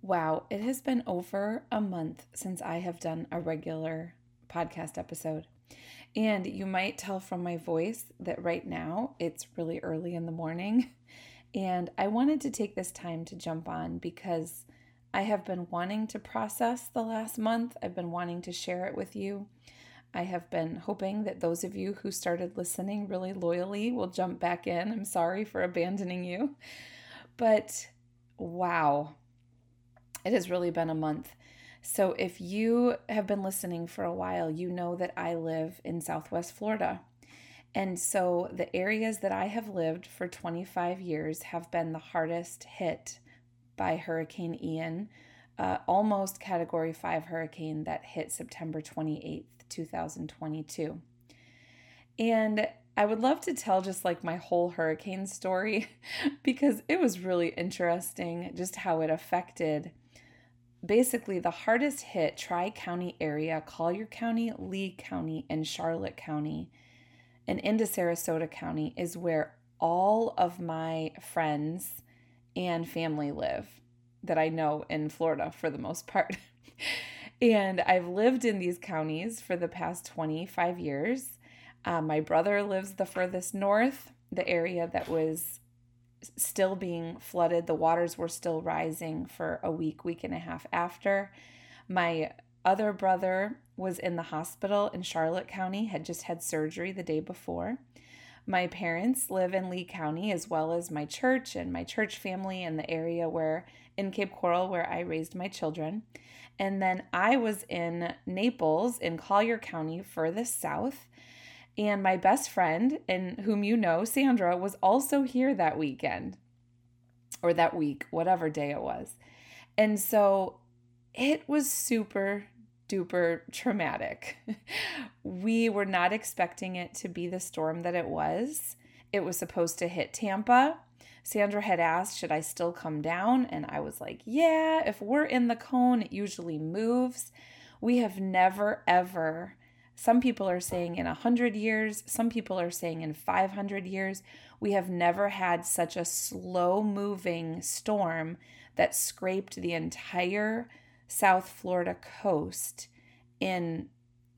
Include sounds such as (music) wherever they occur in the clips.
Wow, it has been over a month since I have done a regular podcast episode. And you might tell from my voice that right now it's really early in the morning. (laughs) And I wanted to take this time to jump on because I have been wanting to process the last month. I've been wanting to share it with you. I have been hoping that those of you who started listening really loyally will jump back in. I'm sorry for abandoning you. But wow, it has really been a month. So, if you have been listening for a while, you know that I live in Southwest Florida. And so, the areas that I have lived for 25 years have been the hardest hit by Hurricane Ian, uh, almost Category 5 hurricane that hit September 28th, 2022. And I would love to tell just like my whole hurricane story (laughs) because it was really interesting just how it affected basically the hardest hit Tri County area, Collier County, Lee County, and Charlotte County, and into Sarasota County is where all of my friends and family live that I know in Florida for the most part. (laughs) and I've lived in these counties for the past 25 years. Uh, my brother lives the furthest north, the area that was still being flooded. The waters were still rising for a week, week and a half after. My other brother was in the hospital in Charlotte County, had just had surgery the day before. My parents live in Lee County, as well as my church and my church family in the area where in Cape Coral, where I raised my children. And then I was in Naples in Collier County, furthest south. And my best friend, and whom you know, Sandra, was also here that weekend or that week, whatever day it was. And so it was super duper traumatic. (laughs) we were not expecting it to be the storm that it was. It was supposed to hit Tampa. Sandra had asked, Should I still come down? And I was like, Yeah, if we're in the cone, it usually moves. We have never, ever some people are saying in 100 years, some people are saying in 500 years. We have never had such a slow moving storm that scraped the entire South Florida coast in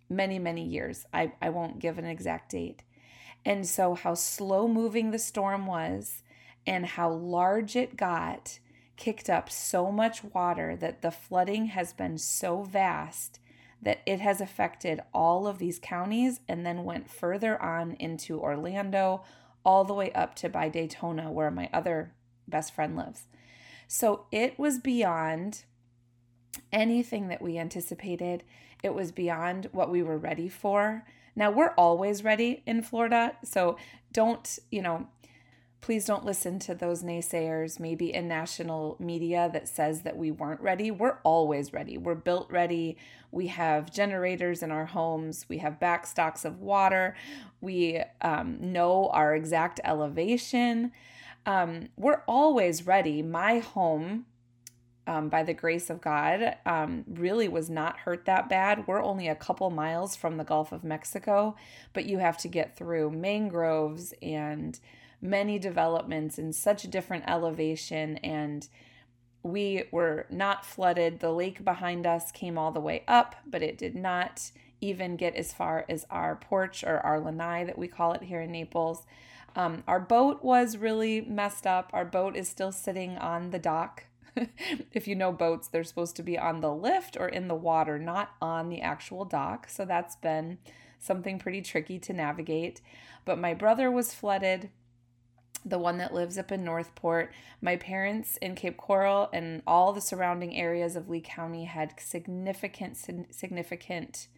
many, many years. I, I won't give an exact date. And so, how slow moving the storm was and how large it got kicked up so much water that the flooding has been so vast that it has affected all of these counties and then went further on into Orlando, all the way up to by Daytona, where my other best friend lives. So it was beyond anything that we anticipated. It was beyond what we were ready for. Now, we're always ready in Florida. So don't, you know, please don't listen to those naysayers, maybe in national media that says that we weren't ready. We're always ready. We're built ready. We have generators in our homes. We have backstocks of water. We um, know our exact elevation. Um, we're always ready. My home, um, by the grace of God, um, really was not hurt that bad. We're only a couple miles from the Gulf of Mexico, but you have to get through mangroves and many developments in such a different elevation and we were not flooded. The lake behind us came all the way up, but it did not even get as far as our porch or our lanai that we call it here in Naples. Um, our boat was really messed up. Our boat is still sitting on the dock. (laughs) if you know boats, they're supposed to be on the lift or in the water, not on the actual dock. So that's been something pretty tricky to navigate. But my brother was flooded the one that lives up in Northport. My parents in Cape Coral and all the surrounding areas of Lee County had significant, significant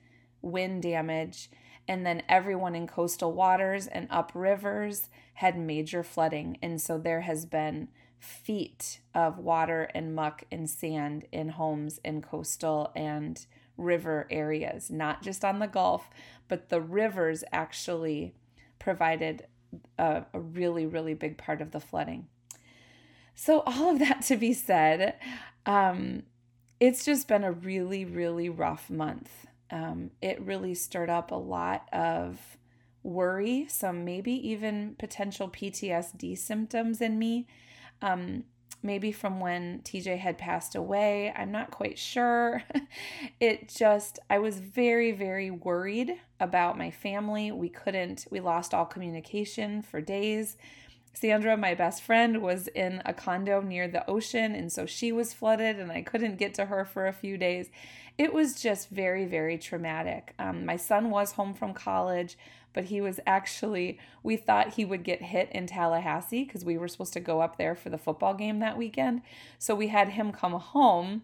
wind damage. And then everyone in coastal waters and up rivers had major flooding. And so there has been feet of water and muck and sand in homes in coastal and river areas, not just on the Gulf, but the rivers actually provided a, a really, really big part of the flooding. So, all of that to be said, um, it's just been a really, really rough month. Um, it really stirred up a lot of worry, some maybe even potential PTSD symptoms in me. Um, maybe from when TJ had passed away. I'm not quite sure. (laughs) it just, I was very, very worried about my family. We couldn't, we lost all communication for days. Sandra, my best friend, was in a condo near the ocean, and so she was flooded, and I couldn't get to her for a few days. It was just very, very traumatic. Um, my son was home from college, but he was actually, we thought he would get hit in Tallahassee because we were supposed to go up there for the football game that weekend. So we had him come home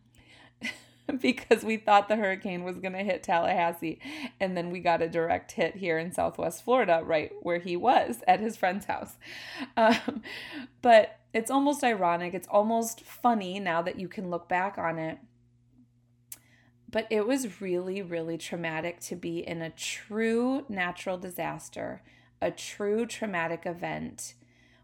(laughs) (laughs) because we thought the hurricane was going to hit Tallahassee. And then we got a direct hit here in Southwest Florida, right where he was (laughs) at his friend's house. Um, but it's almost ironic. It's almost funny now that you can look back on it but it was really, really traumatic to be in a true natural disaster, a true traumatic event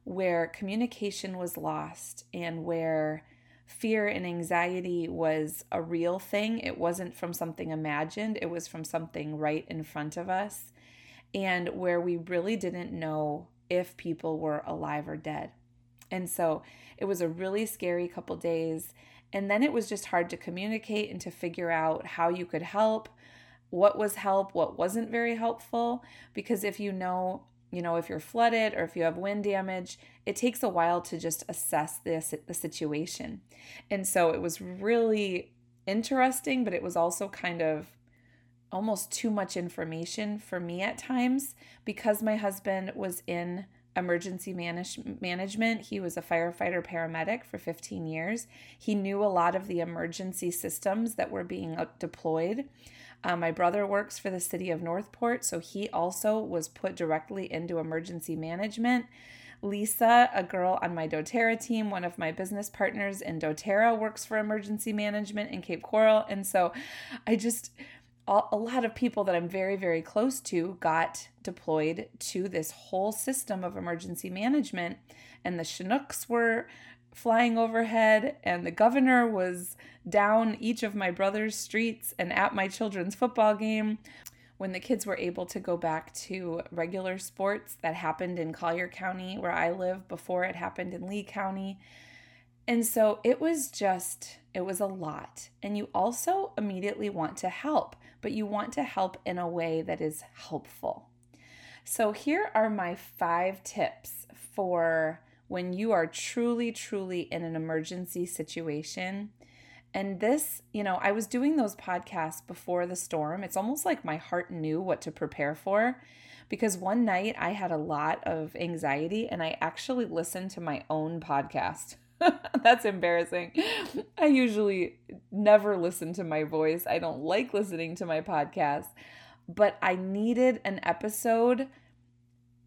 where communication was lost and where fear and anxiety was a real thing. It wasn't from something imagined, it was from something right in front of us, and where we really didn't know if people were alive or dead. And so it was a really scary couple days. And then it was just hard to communicate and to figure out how you could help, what was help, what wasn't very helpful. Because if you know, you know, if you're flooded or if you have wind damage, it takes a while to just assess this the situation. And so it was really interesting, but it was also kind of almost too much information for me at times because my husband was in emergency manage- management. He was a firefighter paramedic for 15 years. He knew a lot of the emergency systems that were being uh, deployed. Uh, my brother works for the city of Northport, so he also was put directly into emergency management. Lisa, a girl on my doTERRA team, one of my business partners in doTERRA, works for emergency management in Cape Coral. And so I just, a lot of people that I'm very, very close to got deployed to this whole system of emergency management. And the Chinooks were flying overhead, and the governor was down each of my brother's streets and at my children's football game. When the kids were able to go back to regular sports that happened in Collier County, where I live, before it happened in Lee County. And so it was just, it was a lot. And you also immediately want to help but you want to help in a way that is helpful. So, here are my five tips for when you are truly, truly in an emergency situation. And this, you know, I was doing those podcasts before the storm. It's almost like my heart knew what to prepare for because one night I had a lot of anxiety and I actually listened to my own podcast. (laughs) That's embarrassing. I usually never listen to my voice. I don't like listening to my podcast, but I needed an episode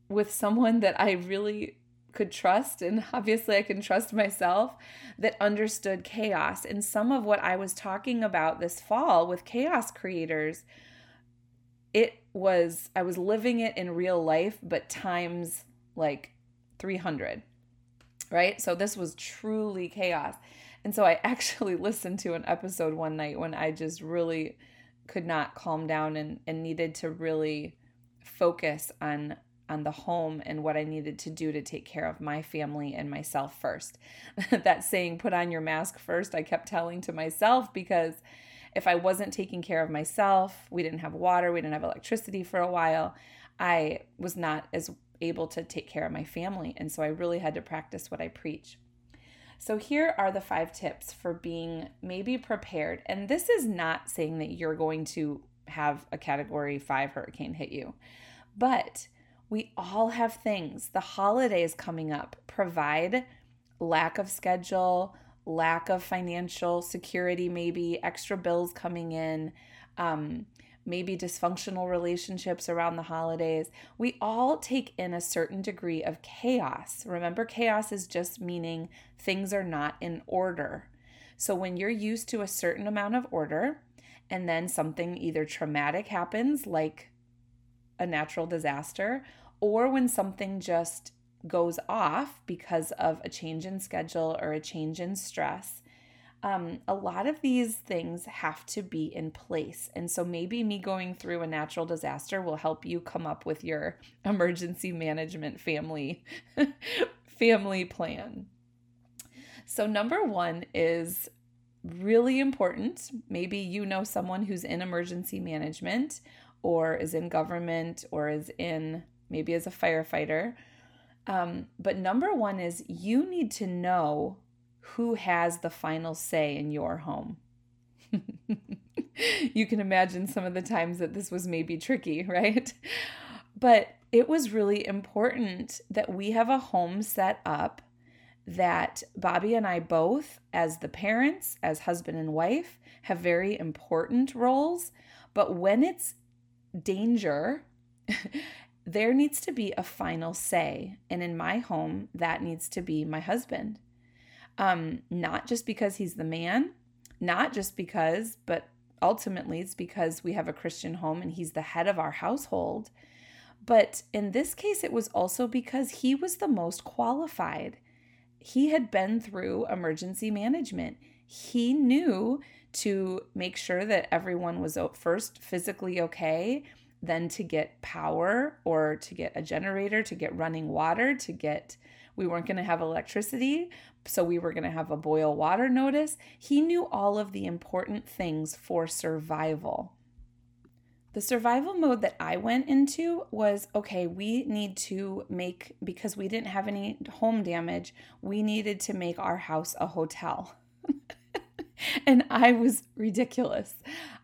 with someone that I really could trust and (laughs) obviously I can trust myself that understood chaos. And some of what I was talking about this fall with chaos creators it was I was living it in real life but times like 300 right? So this was truly chaos. And so I (laughs) actually listened to an episode one night when I just really could not calm down and, and needed to really focus on on the home and what I needed to do to take care of my family and myself first. (laughs) that saying put on your mask first, I kept telling to myself because if I wasn't taking care of myself, we didn't have water, we didn't have electricity for a while, I was not as able to take care of my family. And so I really had to practice what I preach. So, here are the five tips for being maybe prepared. And this is not saying that you're going to have a category five hurricane hit you, but we all have things. The holidays coming up provide lack of schedule, lack of financial security, maybe extra bills coming in. Um, maybe dysfunctional relationships around the holidays, we all take in a certain degree of chaos. Remember, chaos is just meaning things are not in order. So when you're used to a certain amount of order, and then something either traumatic happens, like a natural disaster, or when something just goes off because of a change in schedule or a change in stress, um, a lot of these things have to be in place. And so maybe me going through a natural disaster will help you come up with your (laughs) emergency management family (laughs) family plan. So, number one is really important. Maybe you know someone who's in emergency management or is in government or is in maybe as a firefighter. Um, but number one is you need to know who has the final say in your home. (laughs) you can imagine some of the times that this was maybe tricky, (laughs) right? But it was really important that we have a home set up that Bobby and I both, as the parents, as husband and wife, have very important roles. But when it's danger, (laughs) there needs to be a final say. And in my home, that needs to be my husband. Um, not just because he's the man, not just because, but ultimately it's because we have a Christian home and he's the head of our household. But in this case, it was also because he was the most qualified. He had been through emergency management. He knew to make sure that everyone was first physically okay, then to get power or to get a generator, to get running water, to get we weren't going to have electricity, so we were going to have a boil water notice. He knew all of the important things for survival. The survival mode that I went into was okay, we need to make, because we didn't have any home damage, we needed to make our house a hotel. (laughs) and I was ridiculous.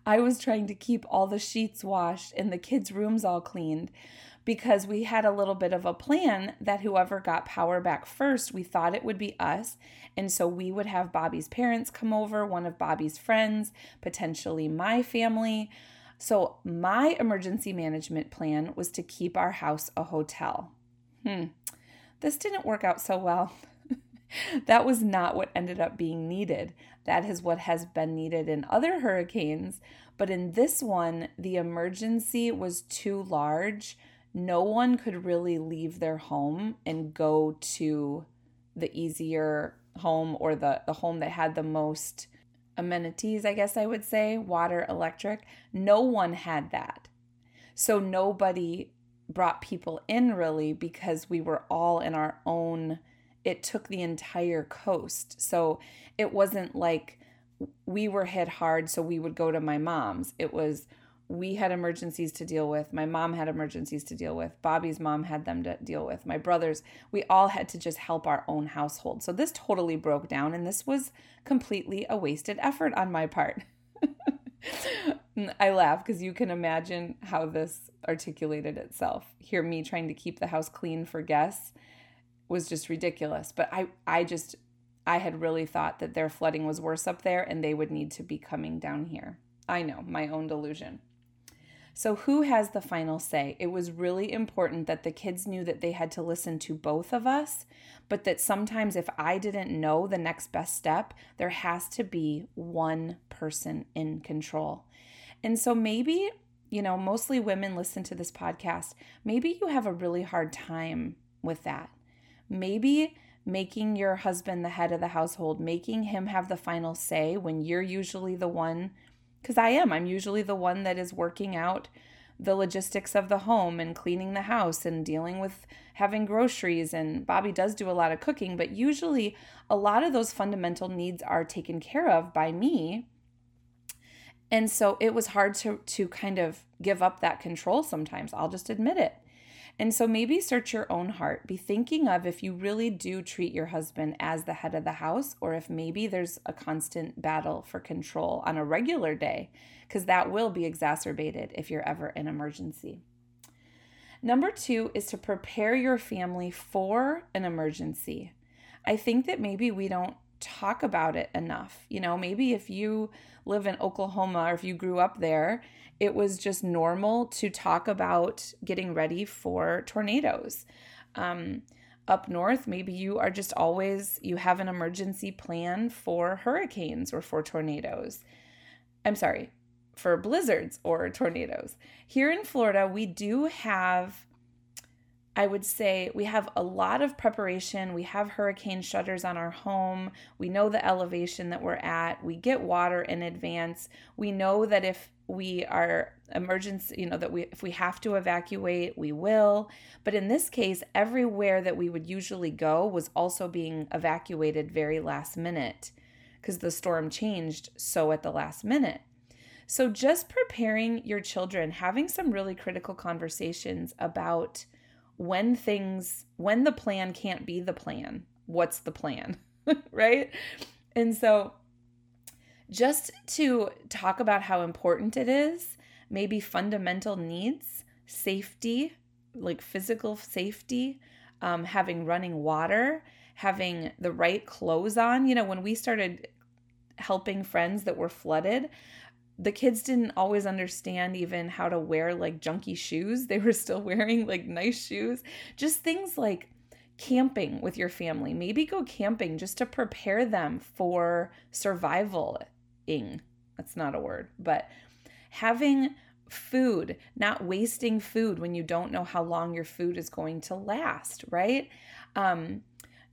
I was trying to keep all the sheets washed and the kids' rooms all cleaned because we had a little bit of a plan that whoever got power back first, we thought it would be us. And so we would have Bobby's parents come over, one of Bobby's friends, potentially my family. So my emergency management plan was to keep our house a hotel. Hmm. This didn't work out so well. (laughs) (laughs) that was not what ended up being needed. That is what has been needed in other hurricanes. But in this one, the emergency was too large no one could really leave their home and go to the easier home or the, the home that had the most amenities, I guess I would say, water, electric. No one had that. So nobody brought people in really because we were all in our own, it took the entire coast. So it wasn't like we were hit hard, so we would go to my mom's. It was, we had emergencies to deal with. My mom had emergencies to deal with. Bobby's mom had them to deal with. My brothers, we all had to just help our own household. So this totally broke down, and this was completely a wasted effort on my part. (laughs) I laugh because you can imagine how this articulated itself. Here, me trying to keep the house clean for guests was just ridiculous. But I, I just, I had really thought that their flooding was worse up there and they would need to be coming down here. I know, my own delusion. So, who has the final say? It was really important that the kids knew that they had to listen to both of us, but that sometimes if I didn't know the next best step, there has to be one person in control. And so, maybe, you know, mostly women listen to this podcast. Maybe you have a really hard time with that. Maybe making your husband the head of the household, making him have the final say when you're usually the one because I am. I'm usually the one that is working out the logistics of the home and cleaning the house and dealing with having groceries. And Bobby does do a lot of cooking, but usually a lot of those fundamental needs are taken care of by me. And so it was hard to to kind of give up that control sometimes. I'll just admit it. And so maybe search your own heart. Be thinking of if you really do treat your husband as the head of the house, or if maybe there's a constant battle for control on a regular day, because that will be exacerbated if you're ever in emergency. Number two is to prepare your family for an emergency. I think that maybe we don't talk about it enough. You know, maybe if you live in Oklahoma or if you grew up there it was just normal to talk about getting ready for tornadoes. Um, up north, maybe you are just always, you have an emergency plan for hurricanes or for tornadoes. I'm sorry, for blizzards or tornadoes. Here in Florida, we do have I would say we have a lot of preparation. We have hurricane shutters on our home. We know the elevation that we're at. We get water in advance. We know that if we are emergency, you know, that we if we have to evacuate, we will. But in this case, everywhere that we would usually go was also being evacuated very last minute because the storm changed so at the last minute. So just preparing your children, having some really critical conversations about when things when the plan can't be the plan what's the plan (laughs) right? And so just to talk about how important it is maybe fundamental needs safety like physical safety um, having running water having the right clothes on. You know when we started helping friends that were flooded the kids didn't always understand even how to wear like junky shoes. They were still (laughs) wearing like nice shoes. Just things like camping with your family. Maybe go camping just to prepare them for survivaling. That's not a word, but having food, not wasting food when you don't know how long your food is going to last, right? Um,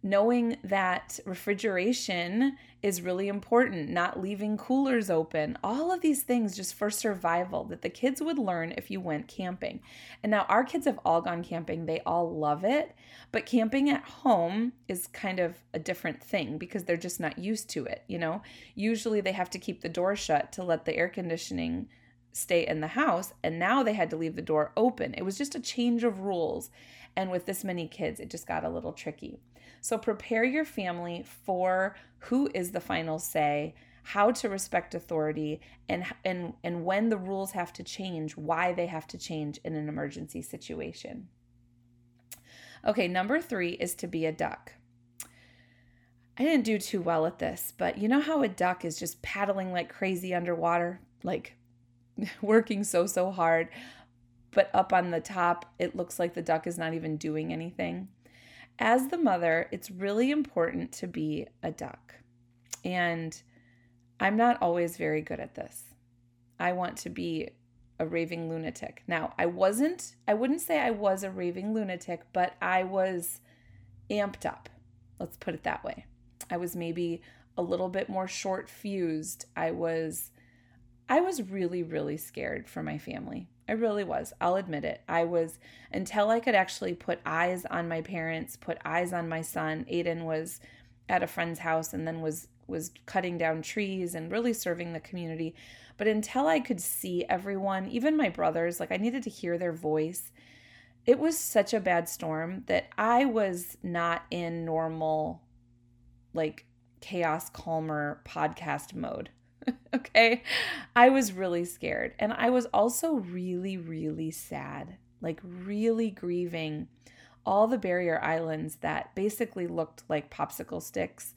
knowing that refrigeration is really important, not leaving coolers open, all of these things just for survival that the kids would learn if you went camping. And now our kids have all gone camping, they all love it, but camping at home is kind of a different thing because they're just not used to it, you know? Usually they have to keep the door shut to let the air conditioning stay in the house, and now they had to leave the door open. It was just a change of rules. And with this many kids, it just got a little tricky. So prepare your family for who is the final say, how to respect authority, and and and when the rules have to change, why they have to change in an emergency situation. Okay, number 3 is to be a duck. I didn't do too well at this, but you know how a duck is just paddling like crazy underwater, like (laughs) working so so hard, but up on the top it looks like the duck is not even doing anything as the mother, it's really important to be a duck. And I'm not always very good at this. I want to be a raving lunatic. Now, I wasn't, I wouldn't say I was a raving lunatic, but I was amped up. Let's put it that way. I was maybe a little bit more short fused. I was I was really really scared for my family. I really was. I'll admit it. I was until I could actually put eyes on my parents, put eyes on my son. Aiden was at a friend's house and then was was cutting down trees and really serving the community. But until I could see everyone, even my brothers, like I needed to hear their voice. It was such a bad storm that I was not in normal like chaos calmer podcast mode. (laughs) okay. I was really scared. And I was also really, really sad, like really grieving all the barrier islands that basically looked like popsicle sticks.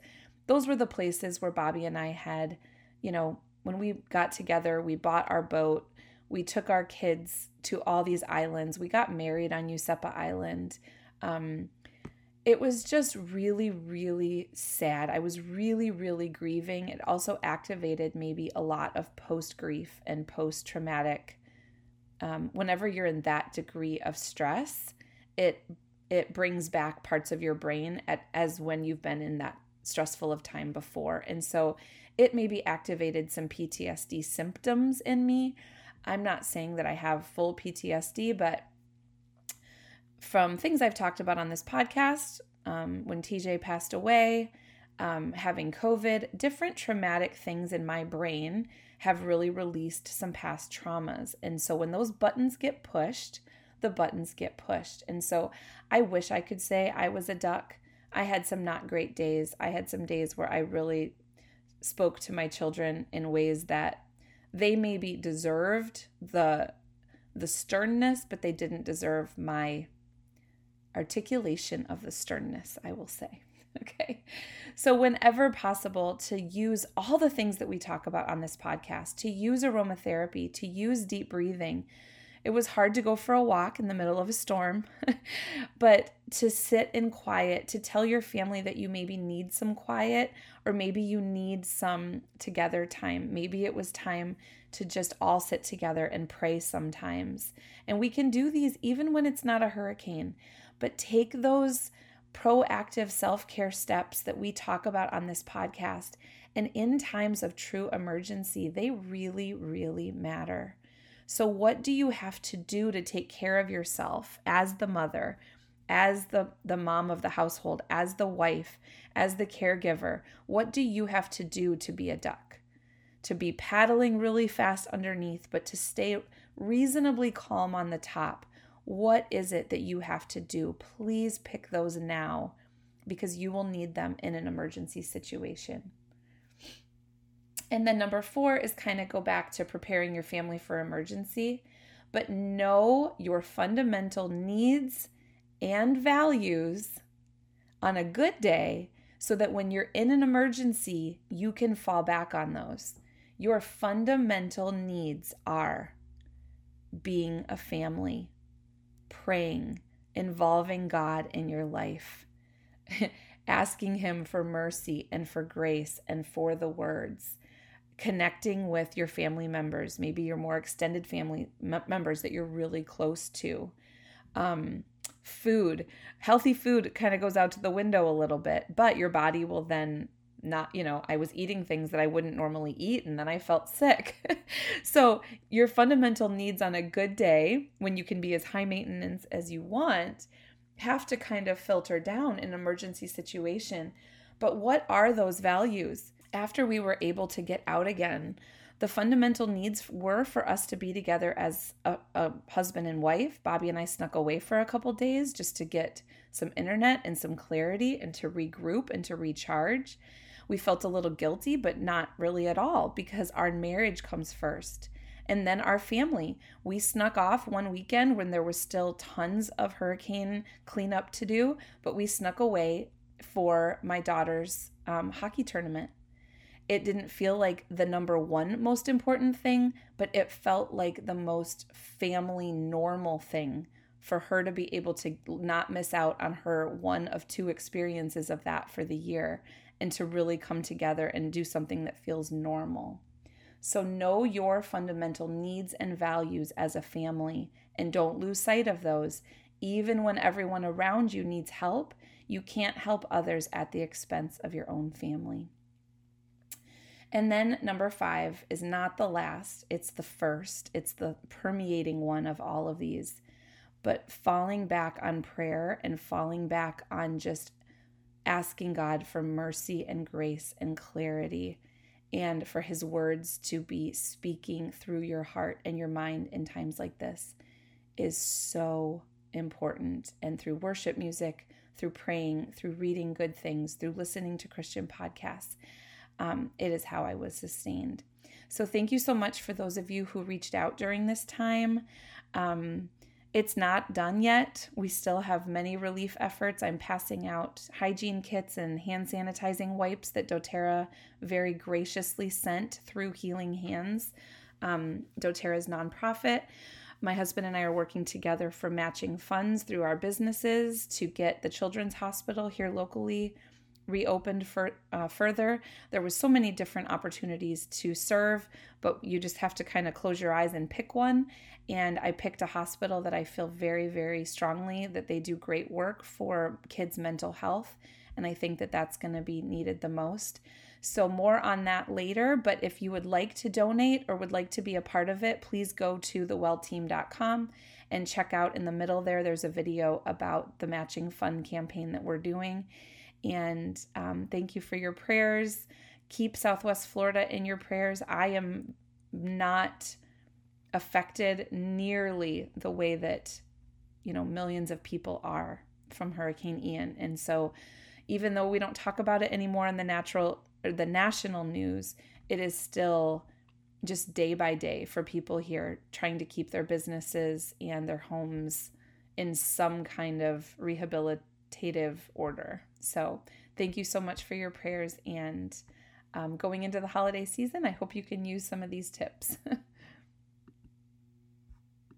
Those were the places where Bobby and I had, you know, when we got together, we bought our boat, we took our kids to all these islands. We got married on Useppa Island. Um, it was just really, really sad. I was really, really grieving. It also activated maybe a lot of post grief and post traumatic. Um, whenever you're in that degree of stress, it it brings back parts of your brain at, as when you've been in that stressful of time before, and so it maybe activated some PTSD symptoms in me. I'm not saying that I have full PTSD, but from things I've talked about on this podcast, um, when TJ passed away, um, having COVID, different traumatic things in my brain have really released some past traumas. And so when those buttons get pushed, the buttons get pushed. And so I wish I could say I was a duck. I had some not great days. I had some days where I really spoke to my children in ways that they maybe deserved the the sternness, but they didn't deserve my articulation of the sternness, I will say. (laughs) Okay. So, whenever possible, to use all the things that we talk about on this podcast, to use aromatherapy, to use deep breathing. It was hard to go for a walk in the middle of a storm, (laughs) but to sit in quiet, to tell your family that you maybe need some quiet or maybe you need some together time. Maybe it was time to just all sit together and pray sometimes. And we can do these even when it's not a hurricane. But take those proactive self care steps that we talk about on this podcast. And in times of true emergency, they really, really matter. So, what do you have to do to take care of yourself as the mother, as the, the mom of the household, as the wife, as the caregiver? What do you have to do to be a duck? To be paddling really fast underneath, but to stay reasonably calm on the top. What is it that you have to do? Please pick those now because you will need them in an emergency situation. And then number four is kind of go back to preparing your family for emergency, but know your fundamental needs and values on a good day so that when you're in an emergency, you can fall back on those. Your fundamental needs are being a family, praying, involving God in your life, (laughs) asking Him for mercy and for grace and for the words, connecting with your family members, maybe your more extended family members that you're really close to. Um, food, healthy food kind of goes out to the window a little bit, but your body will then not, you know, I was eating things that I wouldn't normally eat and then I felt sick. (laughs) so, your fundamental needs on a good day, when you can be as high maintenance as you want, have to kind of filter down in an emergency situation. But what are those values? After we were able to get out again, the fundamental needs were for us to be together as a, a, husband and wife. Bobby and I snuck away for a couple days just to get some internet and some clarity and to regroup and to recharge. We felt a little guilty, but not really at all because our marriage comes first. And then our family. We snuck off one weekend when there was still tons of hurricane cleanup to do, but we snuck away for my daughter's um, hockey tournament. It didn't feel like the number one most important thing, but it felt like the most family normal thing for her to be able to not miss out on her one of two experiences of that for the year and to really come together and do something that feels normal. So, know your fundamental needs and values as a family and don't lose sight of those. Even when everyone around you needs help, you can't help others at the expense of your own family. And then number five is not the last, it's the first, it's the permeating one of all of these. But falling back on prayer and falling back on just asking God for mercy and grace and clarity and for his words to be speaking through your heart and your mind in times like this is so important. And through worship music, through praying, through reading good things, through listening to Christian podcasts, um, it is how I was sustained. So, thank you so much for those of you who reached out during this time. Um, it's not done yet. We still have many relief efforts. I'm passing out hygiene kits and hand sanitizing wipes that doTERRA very graciously sent through Healing Hands, um, doTERRA's nonprofit. My husband and I are working together for matching funds through our businesses to get the Children's Hospital here locally reopened for uh, further. There was so many different opportunities to serve, but you just have to kind of close your eyes and pick one. And I picked a hospital that I feel very, very strongly that they do great work for kids' mental health. And I think that that's going to be needed the most. So, more on that later. But if you would like to donate or would like to be a part of it, please go to thewellteam.com and check out in the middle there. There's a video about the matching fund campaign that we're doing. And um, thank you for your prayers. Keep Southwest Florida in your prayers. I am not affected nearly the way that, you know, millions of people are from Hurricane Ian. And so, even though we don't talk about it anymore in the natural or the national news, it is still just day by day for people here trying to keep their businesses and their homes in some kind of order. So, thank you so much for your prayers. And um, going into the holiday season, I hope you can use some of these tips. (laughs)